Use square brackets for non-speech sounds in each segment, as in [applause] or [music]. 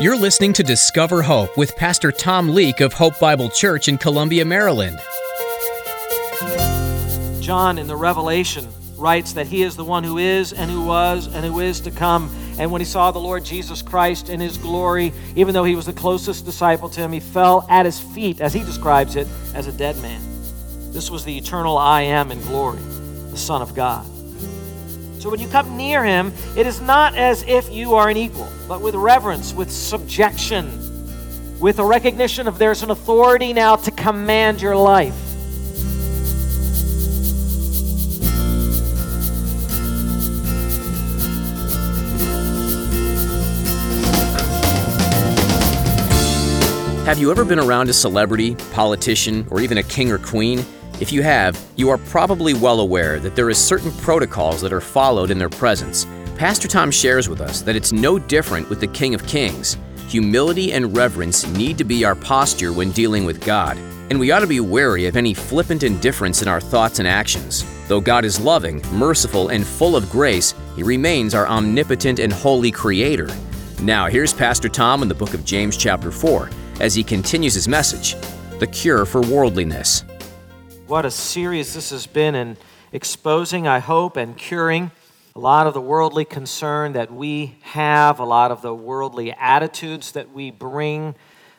You're listening to Discover Hope with Pastor Tom Leake of Hope Bible Church in Columbia, Maryland. John in the Revelation writes that he is the one who is and who was and who is to come. And when he saw the Lord Jesus Christ in his glory, even though he was the closest disciple to him, he fell at his feet, as he describes it, as a dead man. This was the eternal I am in glory, the Son of God. So when you come near him, it is not as if you are an equal, but with reverence, with subjection, with a recognition of there's an authority now to command your life. Have you ever been around a celebrity, politician, or even a king or queen? If you have, you are probably well aware that there is certain protocols that are followed in their presence. Pastor Tom shares with us that it's no different with the King of Kings. Humility and reverence need to be our posture when dealing with God, and we ought to be wary of any flippant indifference in our thoughts and actions. Though God is loving, merciful, and full of grace, He remains our omnipotent and holy Creator. Now, here's Pastor Tom in the book of James, chapter 4 as he continues his message The Cure for Worldliness. What a series this has been in exposing, I hope, and curing a lot of the worldly concern that we have, a lot of the worldly attitudes that we bring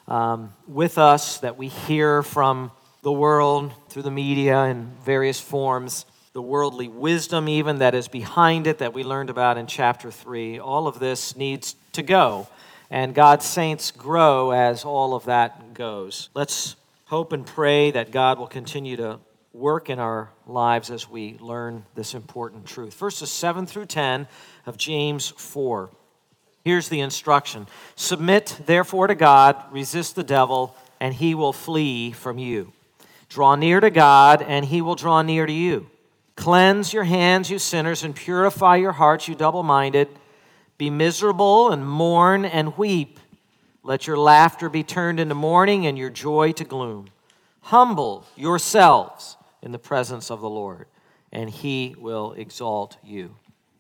um, with us, that we hear from the world through the media in various forms, the worldly wisdom, even that is behind it, that we learned about in chapter 3. All of this needs to go and God's saints grow as all of that goes. Let's hope and pray that God will continue to work in our lives as we learn this important truth. Verses 7 through 10 of James 4. Here's the instruction Submit therefore to God, resist the devil, and he will flee from you. Draw near to God, and he will draw near to you. Cleanse your hands, you sinners, and purify your hearts, you double minded. Be miserable and mourn and weep. Let your laughter be turned into mourning and your joy to gloom. Humble yourselves in the presence of the Lord, and he will exalt you.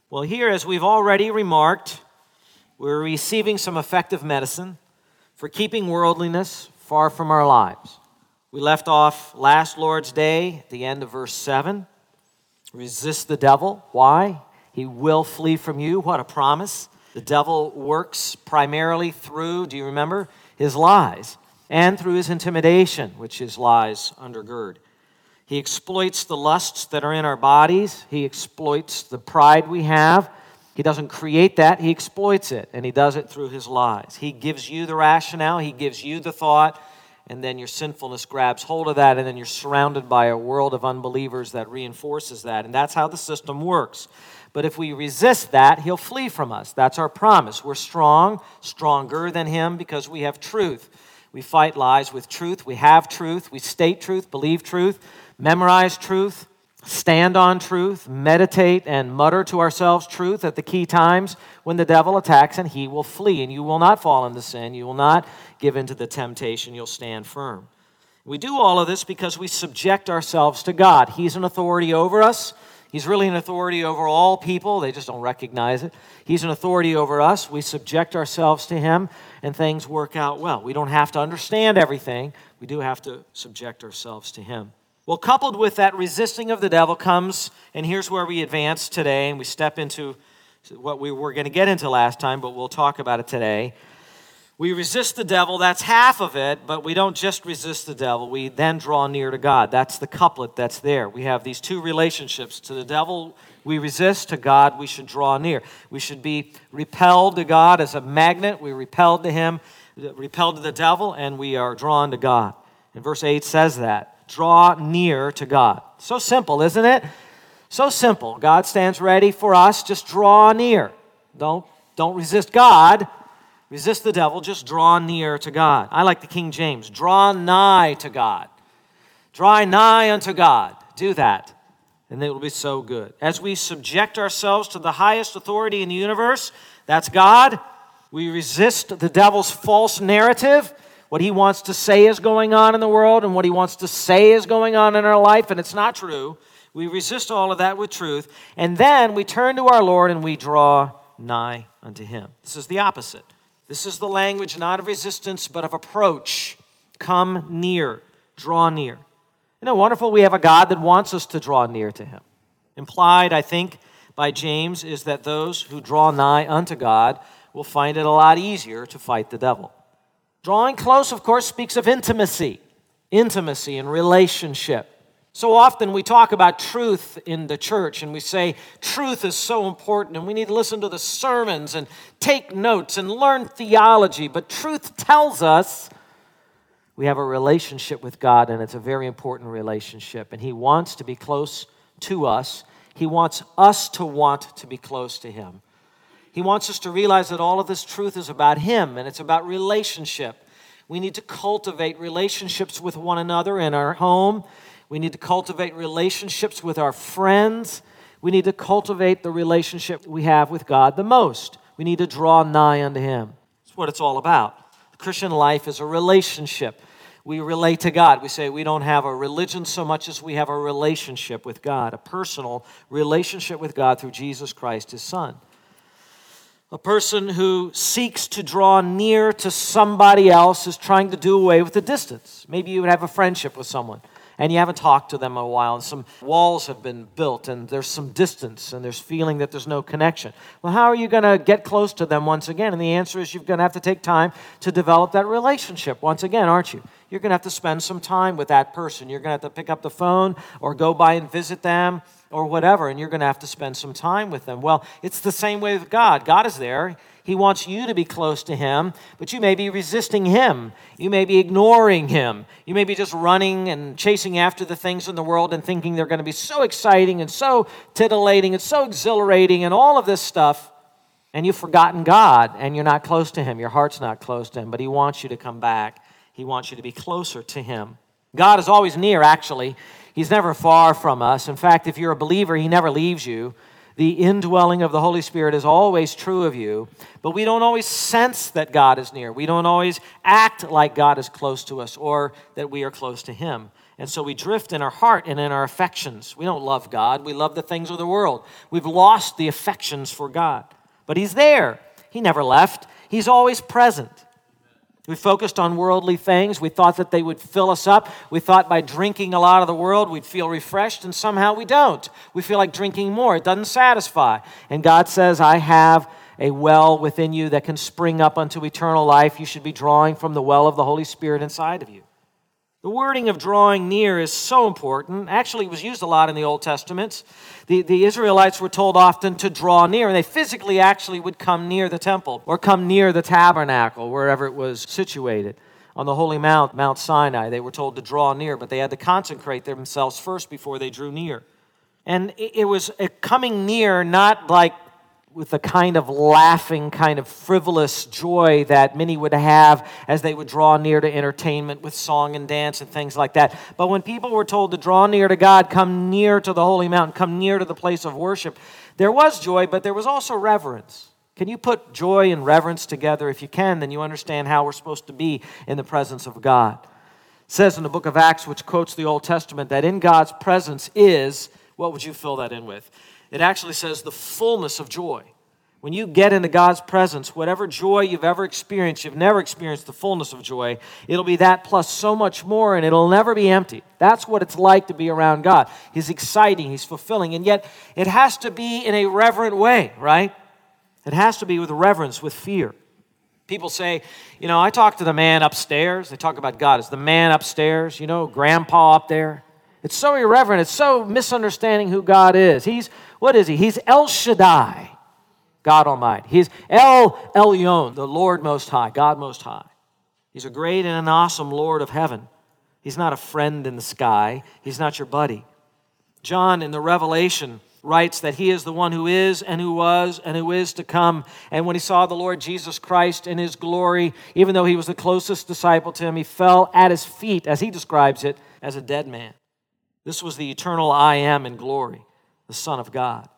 Well, here, as we've already remarked, we're receiving some effective medicine for keeping worldliness far from our lives. We left off last Lord's Day at the end of verse 7. Resist the devil. Why? He will flee from you. What a promise. The devil works primarily through, do you remember? His lies and through his intimidation, which his lies undergird. He exploits the lusts that are in our bodies, he exploits the pride we have. He doesn't create that, he exploits it, and he does it through his lies. He gives you the rationale, he gives you the thought, and then your sinfulness grabs hold of that, and then you're surrounded by a world of unbelievers that reinforces that. And that's how the system works. But if we resist that, he'll flee from us. That's our promise. We're strong, stronger than him because we have truth. We fight lies with truth. We have truth. We state truth, believe truth, memorize truth, stand on truth, meditate and mutter to ourselves truth at the key times when the devil attacks, and he will flee. And you will not fall into sin. You will not give in to the temptation. You'll stand firm. We do all of this because we subject ourselves to God. He's an authority over us. He's really an authority over all people. They just don't recognize it. He's an authority over us. We subject ourselves to him, and things work out well. We don't have to understand everything, we do have to subject ourselves to him. Well, coupled with that resisting of the devil comes, and here's where we advance today, and we step into what we were going to get into last time, but we'll talk about it today. We resist the devil, that's half of it, but we don't just resist the devil. We then draw near to God. That's the couplet that's there. We have these two relationships. To the devil, we resist. To God, we should draw near. We should be repelled to God as a magnet. We repelled to him, repelled to the devil, and we are drawn to God. And verse 8 says that. Draw near to God. So simple, isn't it? So simple. God stands ready for us. Just draw near. Don't, don't resist God Resist the devil, just draw near to God. I like the King James draw nigh to God. Draw nigh unto God. Do that, and it will be so good. As we subject ourselves to the highest authority in the universe, that's God, we resist the devil's false narrative, what he wants to say is going on in the world and what he wants to say is going on in our life, and it's not true. We resist all of that with truth, and then we turn to our Lord and we draw nigh unto him. This is the opposite. This is the language not of resistance, but of approach. Come near, draw near. Isn't it wonderful? We have a God that wants us to draw near to him. Implied, I think, by James is that those who draw nigh unto God will find it a lot easier to fight the devil. Drawing close, of course, speaks of intimacy, intimacy and relationship. So often we talk about truth in the church and we say truth is so important and we need to listen to the sermons and take notes and learn theology. But truth tells us we have a relationship with God and it's a very important relationship. And He wants to be close to us, He wants us to want to be close to Him. He wants us to realize that all of this truth is about Him and it's about relationship. We need to cultivate relationships with one another in our home we need to cultivate relationships with our friends. We need to cultivate the relationship we have with God the most. We need to draw nigh unto Him. That's what it's all about. The Christian life is a relationship. We relate to God. We say we don't have a religion so much as we have a relationship with God, a personal relationship with God through Jesus Christ, His Son. A person who seeks to draw near to somebody else is trying to do away with the distance. Maybe you would have a friendship with someone and you haven't talked to them a while, and some walls have been built, and there's some distance, and there's feeling that there's no connection. Well, how are you going to get close to them once again? And the answer is you're going to have to take time to develop that relationship once again, aren't you? You're going to have to spend some time with that person. You're going to have to pick up the phone or go by and visit them or whatever, and you're going to have to spend some time with them. Well, it's the same way with God. God is there. He wants you to be close to Him, but you may be resisting Him. You may be ignoring Him. You may be just running and chasing after the things in the world and thinking they're going to be so exciting and so titillating and so exhilarating and all of this stuff. And you've forgotten God and you're not close to Him. Your heart's not close to Him, but He wants you to come back. He wants you to be closer to Him. God is always near, actually. He's never far from us. In fact, if you're a believer, He never leaves you the indwelling of the Holy Spirit is always true of you, but we don't always sense that God is near. We don't always act like God is close to us or that we are close to Him. And so we drift in our heart and in our affections. We don't love God, we love the things of the world. We've lost the affections for God. But He's there, He never left, He's always present. We focused on worldly things. We thought that they would fill us up. We thought by drinking a lot of the world we'd feel refreshed, and somehow we don't. We feel like drinking more. It doesn't satisfy. And God says, I have a well within you that can spring up unto eternal life. You should be drawing from the well of the Holy Spirit inside of you. The wording of drawing near is so important. Actually, it was used a lot in the Old Testament. The, the Israelites were told often to draw near, and they physically actually would come near the temple or come near the tabernacle, wherever it was situated. On the Holy Mount, Mount Sinai, they were told to draw near, but they had to consecrate themselves first before they drew near. And it was coming near, not like with the kind of laughing, kind of frivolous joy that many would have as they would draw near to entertainment with song and dance and things like that. But when people were told to draw near to God, come near to the holy mountain, come near to the place of worship, there was joy, but there was also reverence. Can you put joy and reverence together? If you can, then you understand how we're supposed to be in the presence of God. It says in the book of Acts, which quotes the Old Testament, that in God's presence is, what would you fill that in with? It actually says the fullness of joy. When you get into God's presence, whatever joy you've ever experienced, you've never experienced the fullness of joy, it'll be that plus so much more, and it'll never be empty. That's what it's like to be around God. He's exciting, He's fulfilling, and yet it has to be in a reverent way, right? It has to be with reverence, with fear. People say, you know, I talk to the man upstairs. They talk about God as the man upstairs, you know, grandpa up there. It's so irreverent. It's so misunderstanding who God is. He's, what is he? He's El Shaddai, God Almighty. He's El Elyon, the Lord Most High, God Most High. He's a great and an awesome Lord of heaven. He's not a friend in the sky, He's not your buddy. John in the Revelation writes that he is the one who is and who was and who is to come. And when he saw the Lord Jesus Christ in his glory, even though he was the closest disciple to him, he fell at his feet, as he describes it, as a dead man. This was the eternal I am in glory, the Son of God.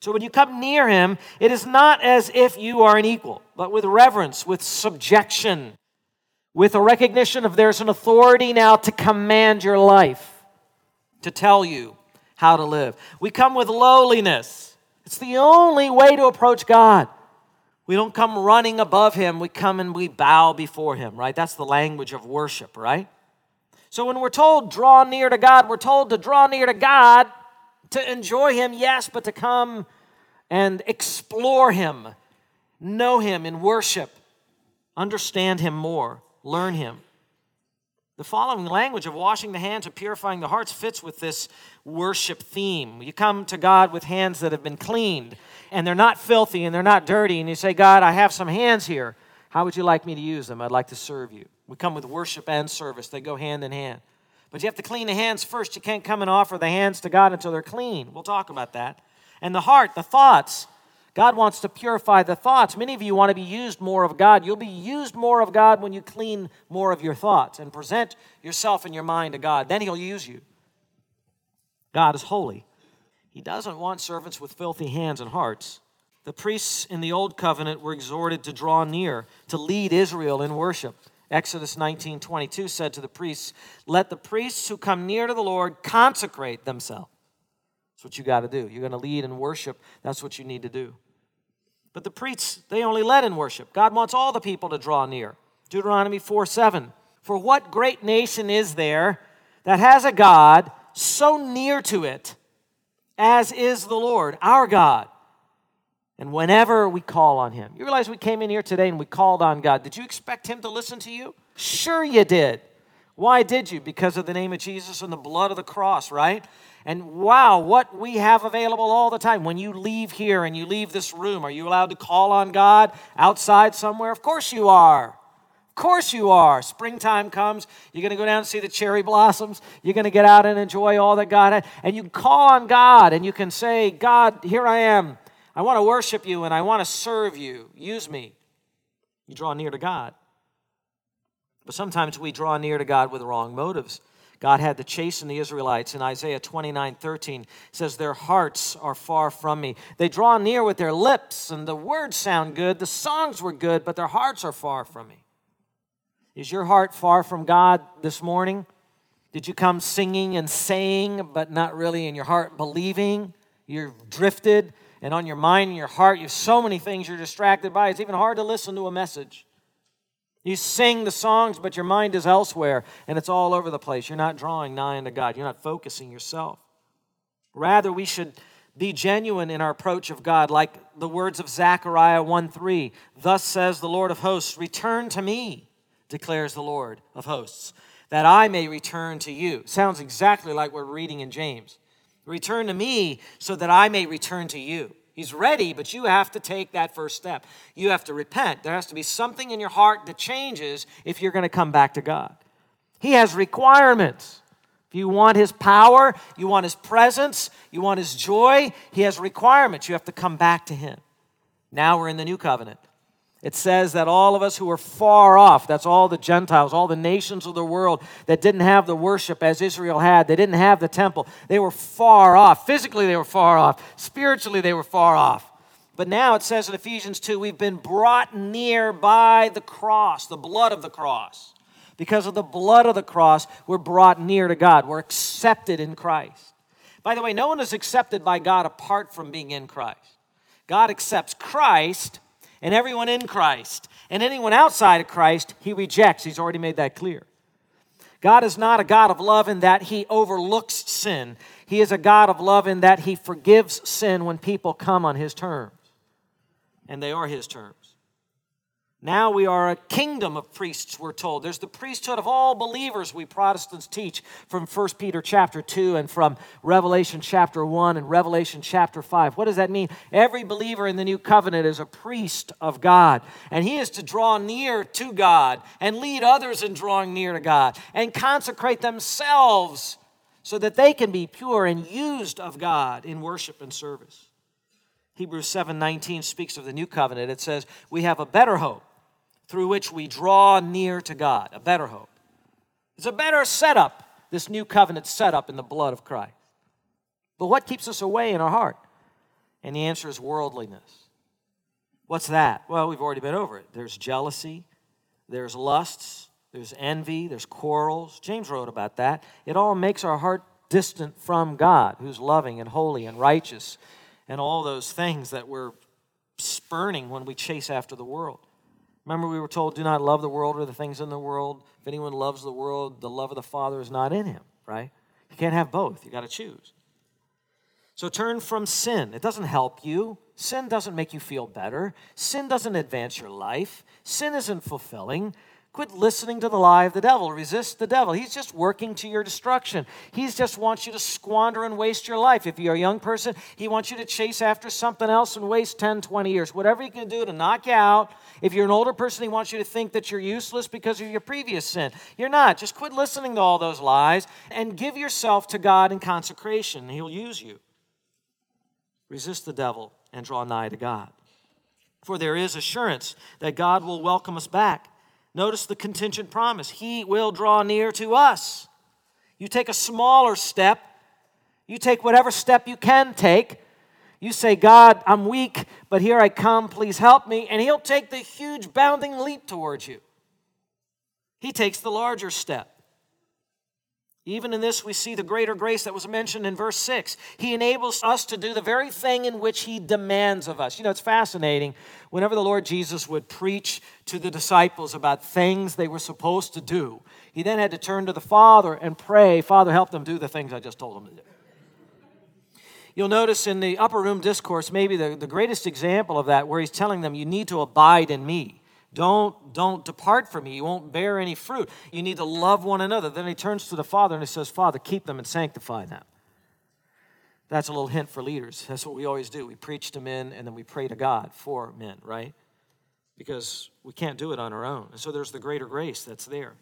So when you come near him, it is not as if you are an equal, but with reverence, with subjection, with a recognition of there's an authority now to command your life, to tell you how to live. We come with lowliness. It's the only way to approach God We don't come running above him, we come and we bow before him, right? That's the language of worship, right? So when we're told draw near to God, we're told to draw near to God to enjoy him, yes, but to come and explore him, know him in worship, understand him more, learn him. The following language of washing the hands and purifying the hearts fits with this worship theme. You come to God with hands that have been cleaned and they're not filthy and they're not dirty, and you say, God, I have some hands here. How would you like me to use them? I'd like to serve you. We come with worship and service, they go hand in hand. But you have to clean the hands first. You can't come and offer the hands to God until they're clean. We'll talk about that. And the heart, the thoughts. God wants to purify the thoughts. Many of you want to be used more of God. You'll be used more of God when you clean more of your thoughts and present yourself and your mind to God. Then He'll use you. God is holy. He doesn't want servants with filthy hands and hearts. The priests in the Old Covenant were exhorted to draw near, to lead Israel in worship. Exodus 19:22 said to the priests, "Let the priests who come near to the Lord consecrate themselves." That's what you got to do. You're going to lead in worship. That's what you need to do. But the priests, they only led in worship. God wants all the people to draw near. Deuteronomy 4 7. For what great nation is there that has a God so near to it as is the Lord, our God? And whenever we call on Him, you realize we came in here today and we called on God. Did you expect Him to listen to you? Sure, you did. Why did you? Because of the name of Jesus and the blood of the cross, right? And wow, what we have available all the time. When you leave here and you leave this room, are you allowed to call on God outside somewhere? Of course you are. Of course you are. Springtime comes, you're going to go down and see the cherry blossoms. You're going to get out and enjoy all that God has. And you call on God and you can say, God, here I am. I want to worship you and I want to serve you. Use me. You draw near to God. But sometimes we draw near to God with wrong motives. God had to chasten the Israelites in Isaiah 29 13. says, Their hearts are far from me. They draw near with their lips, and the words sound good, the songs were good, but their hearts are far from me. Is your heart far from God this morning? Did you come singing and saying, but not really in your heart believing? You're drifted and on your mind and your heart, you have so many things you're distracted by. It's even hard to listen to a message. You sing the songs, but your mind is elsewhere and it's all over the place. You're not drawing nigh unto God, you're not focusing yourself. Rather, we should be genuine in our approach of God, like the words of Zechariah 1 3. Thus says the Lord of hosts, Return to me, declares the Lord of hosts, that I may return to you. Sounds exactly like we're reading in James. Return to me so that I may return to you. He's ready, but you have to take that first step. You have to repent. There has to be something in your heart that changes if you're going to come back to God. He has requirements. If you want His power, you want His presence, you want His joy, He has requirements. You have to come back to Him. Now we're in the new covenant. It says that all of us who are far off, that's all the Gentiles, all the nations of the world that didn't have the worship as Israel had, they didn't have the temple, they were far off. Physically, they were far off. Spiritually, they were far off. But now it says in Ephesians 2 we've been brought near by the cross, the blood of the cross. Because of the blood of the cross, we're brought near to God. We're accepted in Christ. By the way, no one is accepted by God apart from being in Christ. God accepts Christ and everyone in Christ. And anyone outside of Christ, he rejects. He's already made that clear. God is not a God of love in that he overlooks sin. He is a God of love in that he forgives sin when people come on his terms. And they are his terms. Now we are a kingdom of priests, we're told. There's the priesthood of all believers, we Protestants teach from 1 Peter chapter 2 and from Revelation chapter 1 and Revelation chapter 5. What does that mean? Every believer in the new covenant is a priest of God, and he is to draw near to God and lead others in drawing near to God and consecrate themselves so that they can be pure and used of God in worship and service. Hebrews 7:19 speaks of the new covenant. It says, "We have a better hope through which we draw near to God, a better hope. It's a better setup, this new covenant setup in the blood of Christ. But what keeps us away in our heart? And the answer is worldliness. What's that? Well, we've already been over it. There's jealousy, there's lusts, there's envy, there's quarrels. James wrote about that. It all makes our heart distant from God, who's loving and holy and righteous, and all those things that we're spurning when we chase after the world. Remember, we were told, do not love the world or the things in the world. If anyone loves the world, the love of the Father is not in him, right? You can't have both. You got to choose. So turn from sin. It doesn't help you. Sin doesn't make you feel better. Sin doesn't advance your life. Sin isn't fulfilling. Quit listening to the lie of the devil. Resist the devil. He's just working to your destruction. He just wants you to squander and waste your life. If you're a young person, he wants you to chase after something else and waste 10, 20 years. Whatever he can do to knock you out. If you're an older person, he wants you to think that you're useless because of your previous sin. You're not. Just quit listening to all those lies and give yourself to God in consecration. He'll use you. Resist the devil and draw nigh to God. For there is assurance that God will welcome us back Notice the contingent promise He will draw near to us. You take a smaller step, you take whatever step you can take. You say, God, I'm weak, but here I come, please help me. And He'll take the huge bounding leap towards you. He takes the larger step. Even in this, we see the greater grace that was mentioned in verse 6. He enables us to do the very thing in which He demands of us. You know, it's fascinating. Whenever the Lord Jesus would preach to the disciples about things they were supposed to do, He then had to turn to the Father and pray, Father, help them do the things I just told them to do. You'll notice in the upper room discourse, maybe the, the greatest example of that, where He's telling them, You need to abide in me. Don't, don't depart from me. You won't bear any fruit. You need to love one another. Then he turns to the Father and he says, Father, keep them and sanctify them. That's a little hint for leaders. That's what we always do. We preach to men and then we pray to God for men, right? Because we can't do it on our own. And so there's the greater grace that's there.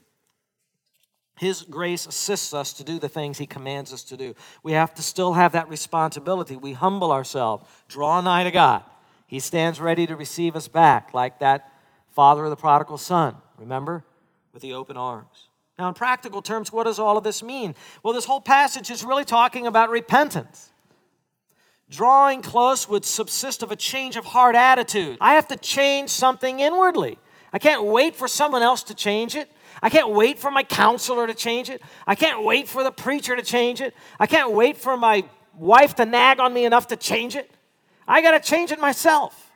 His grace assists us to do the things He commands us to do. We have to still have that responsibility. We humble ourselves, draw nigh to God. He stands ready to receive us back, like that father of the prodigal son, remember? With the open arms. Now, in practical terms, what does all of this mean? Well, this whole passage is really talking about repentance. Drawing close would subsist of a change of heart attitude. I have to change something inwardly. I can't wait for someone else to change it. I can't wait for my counselor to change it. I can't wait for the preacher to change it. I can't wait for my wife to nag on me enough to change it. I got to change it myself.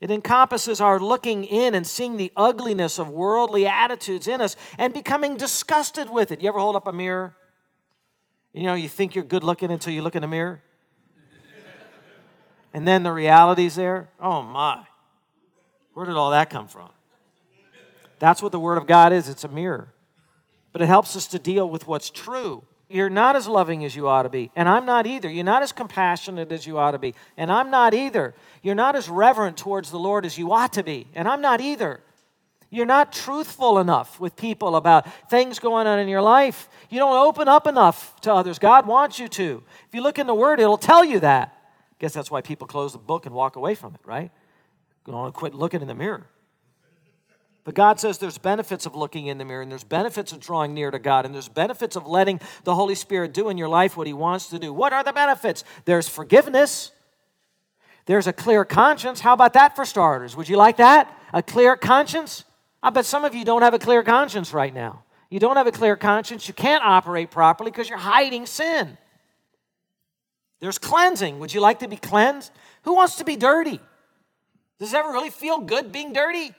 It encompasses our looking in and seeing the ugliness of worldly attitudes in us and becoming disgusted with it. You ever hold up a mirror? You know, you think you're good looking until you look in the mirror. And then the reality's there. Oh my. Where did all that come from? That's what the Word of God is it's a mirror. But it helps us to deal with what's true. You're not as loving as you ought to be, and I'm not either. You're not as compassionate as you ought to be, and I'm not either. You're not as reverent towards the Lord as you ought to be, and I'm not either. You're not truthful enough with people about things going on in your life. You don't open up enough to others. God wants you to. If you look in the Word, it'll tell you that. I guess that's why people close the book and walk away from it, right? You to quit looking in the mirror. But God says there's benefits of looking in the mirror, and there's benefits of drawing near to God, and there's benefits of letting the Holy Spirit do in your life what He wants to do. What are the benefits? There's forgiveness, there's a clear conscience. How about that for starters? Would you like that? A clear conscience? I bet some of you don't have a clear conscience right now. You don't have a clear conscience. You can't operate properly because you're hiding sin. There's cleansing. Would you like to be cleansed? Who wants to be dirty? Does it ever really feel good being dirty?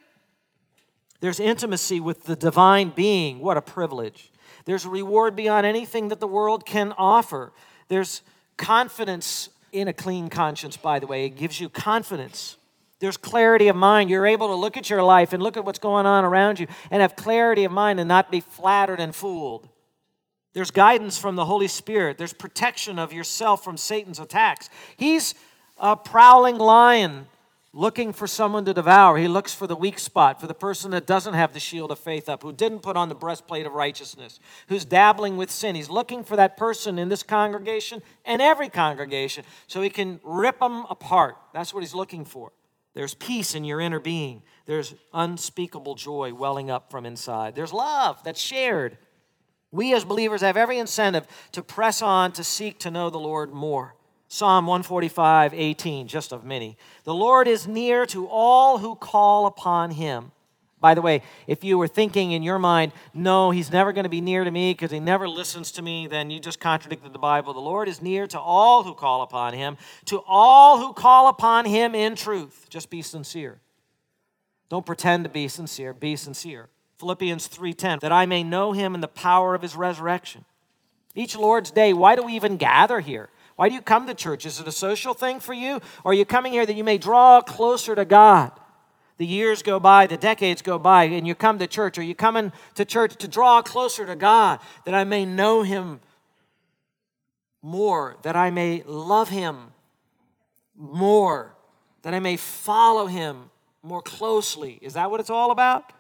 There's intimacy with the divine being. What a privilege. There's a reward beyond anything that the world can offer. There's confidence in a clean conscience, by the way. It gives you confidence. There's clarity of mind. You're able to look at your life and look at what's going on around you and have clarity of mind and not be flattered and fooled. There's guidance from the Holy Spirit. There's protection of yourself from Satan's attacks. He's a prowling lion looking for someone to devour. He looks for the weak spot, for the person that doesn't have the shield of faith up, who didn't put on the breastplate of righteousness, who's dabbling with sin. He's looking for that person in this congregation and every congregation so he can rip them apart. That's what he's looking for. There's peace in your inner being. There's unspeakable joy welling up from inside. There's love that's shared. We as believers have every incentive to press on to seek to know the Lord more. Psalm 145, 18, just of many. The Lord is near to all who call upon him. By the way, if you were thinking in your mind, no, he's never going to be near to me because he never listens to me, then you just contradicted the Bible. The Lord is near to all who call upon him, to all who call upon him in truth. Just be sincere. Don't pretend to be sincere, be sincere. Philippians 3:10 that I may know him in the power of his resurrection. Each Lord's day, why do we even gather here? Why do you come to church? Is it a social thing for you? Or are you coming here that you may draw closer to God? The years go by, the decades go by, and you come to church. Are you coming to church to draw closer to God, that I may know him more, that I may love him more, that I may follow him more closely? Is that what it's all about?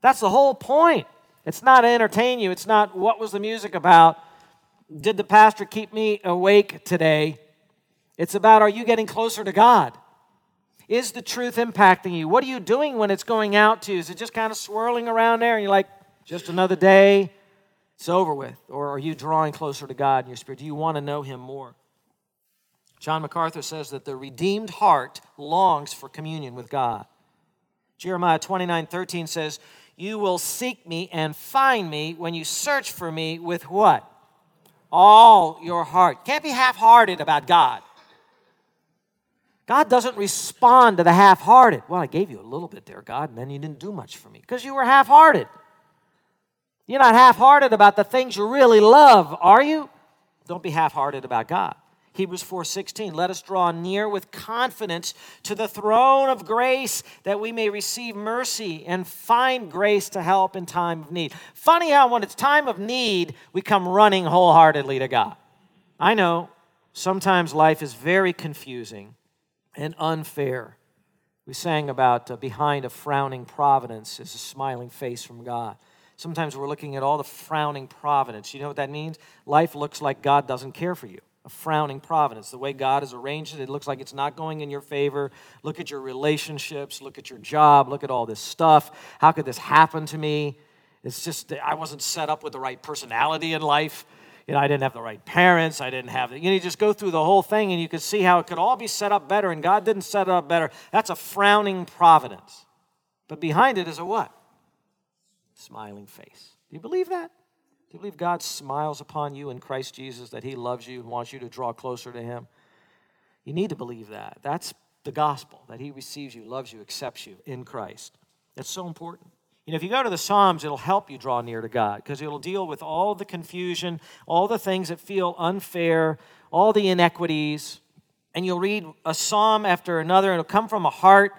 That's the whole point. It's not to entertain you, it's not what was the music about. Did the pastor keep me awake today? It's about are you getting closer to God? Is the truth impacting you? What are you doing when it's going out to you? Is it just kind of swirling around there and you're like, just another day, it's over with? Or are you drawing closer to God in your spirit? Do you want to know Him more? John MacArthur says that the redeemed heart longs for communion with God. Jeremiah 29 13 says, You will seek me and find me when you search for me with what? All your heart. Can't be half hearted about God. God doesn't respond to the half hearted. Well, I gave you a little bit there, God, and then you didn't do much for me because you were half hearted. You're not half hearted about the things you really love, are you? Don't be half hearted about God. Hebrews 4:16 Let us draw near with confidence to the throne of grace that we may receive mercy and find grace to help in time of need. Funny how when it's time of need we come running wholeheartedly to God. I know sometimes life is very confusing and unfair. We sang about uh, behind a frowning providence is a smiling face from God. Sometimes we're looking at all the frowning providence. You know what that means? Life looks like God doesn't care for you. Frowning providence. The way God has arranged it, it looks like it's not going in your favor. Look at your relationships, look at your job, look at all this stuff. How could this happen to me? It's just, I wasn't set up with the right personality in life you know, I didn't have the right parents. I didn't have the, you know, you just go through the whole thing and you can see how it could all be set up better and God didn't set it up better. That's a frowning providence. But behind it is a what? Smiling face. Do you believe that? Do you believe God smiles upon you in Christ Jesus, that He loves you, and wants you to draw closer to Him? You need to believe that. That's the gospel, that He receives you, loves you, accepts you in Christ. That's so important. You know, if you go to the Psalms, it'll help you draw near to God because it'll deal with all the confusion, all the things that feel unfair, all the inequities. And you'll read a psalm after another, and it'll come from a heart.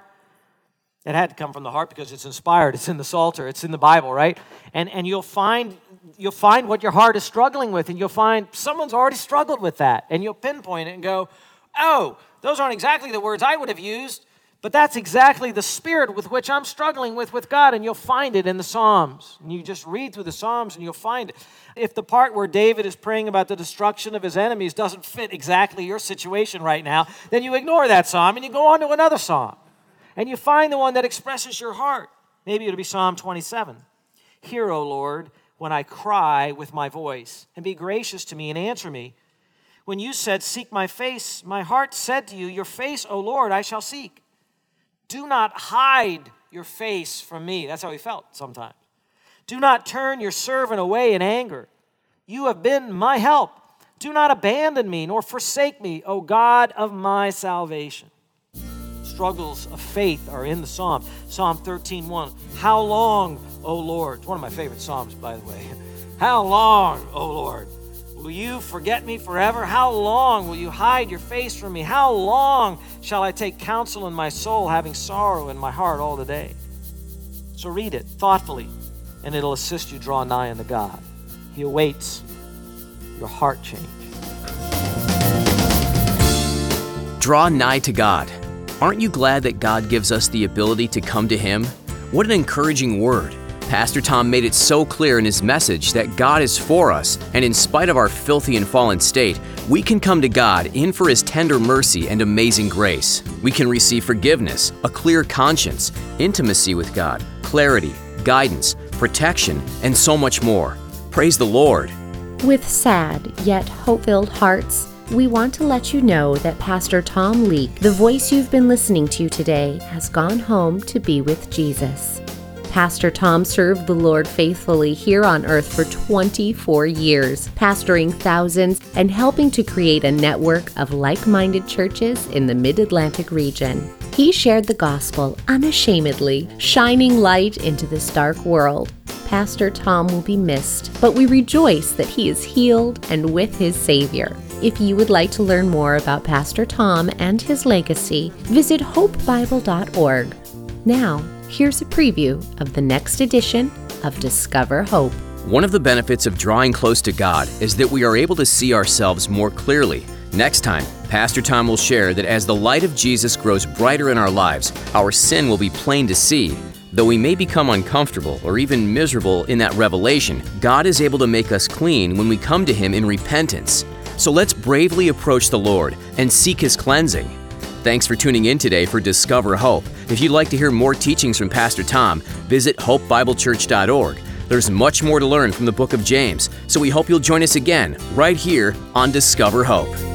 It had to come from the heart because it's inspired. It's in the Psalter. It's in the Bible, right? And, and you'll find you'll find what your heart is struggling with, and you'll find someone's already struggled with that, and you'll pinpoint it and go, "Oh, those aren't exactly the words I would have used." But that's exactly the spirit with which I'm struggling with with God, and you'll find it in the Psalms. And you just read through the Psalms and you'll find it. If the part where David is praying about the destruction of his enemies doesn't fit exactly your situation right now, then you ignore that psalm and you go on to another psalm. And you find the one that expresses your heart. Maybe it'll be Psalm 27. Hear, O Lord, when I cry with my voice, and be gracious to me and answer me. When you said, Seek my face, my heart said to you, Your face, O Lord, I shall seek. Do not hide your face from me. That's how he felt sometimes. Do not turn your servant away in anger. You have been my help. Do not abandon me nor forsake me, O God of my salvation. Struggles of faith are in the Psalm. Psalm 13:1. How long, O Lord? It's one of my favorite Psalms, by the way. [laughs] How long, O Lord? Will you forget me forever? How long will you hide your face from me? How long shall I take counsel in my soul, having sorrow in my heart all the day? So read it thoughtfully, and it'll assist you draw nigh unto God. He awaits your heart change. Draw nigh to God. Aren't you glad that God gives us the ability to come to Him? What an encouraging word. Pastor Tom made it so clear in his message that God is for us, and in spite of our filthy and fallen state, we can come to God in for His tender mercy and amazing grace. We can receive forgiveness, a clear conscience, intimacy with God, clarity, guidance, protection, and so much more. Praise the Lord. With sad yet hope filled hearts, we want to let you know that Pastor Tom Leake, the voice you've been listening to today, has gone home to be with Jesus. Pastor Tom served the Lord faithfully here on earth for 24 years, pastoring thousands and helping to create a network of like minded churches in the mid Atlantic region. He shared the gospel unashamedly, shining light into this dark world. Pastor Tom will be missed, but we rejoice that he is healed and with his Savior. If you would like to learn more about Pastor Tom and his legacy, visit hopebible.org. Now, here's a preview of the next edition of Discover Hope. One of the benefits of drawing close to God is that we are able to see ourselves more clearly. Next time, Pastor Tom will share that as the light of Jesus grows brighter in our lives, our sin will be plain to see. Though we may become uncomfortable or even miserable in that revelation, God is able to make us clean when we come to Him in repentance. So let's bravely approach the Lord and seek His cleansing. Thanks for tuning in today for Discover Hope. If you'd like to hear more teachings from Pastor Tom, visit hopebiblechurch.org. There's much more to learn from the book of James, so we hope you'll join us again right here on Discover Hope.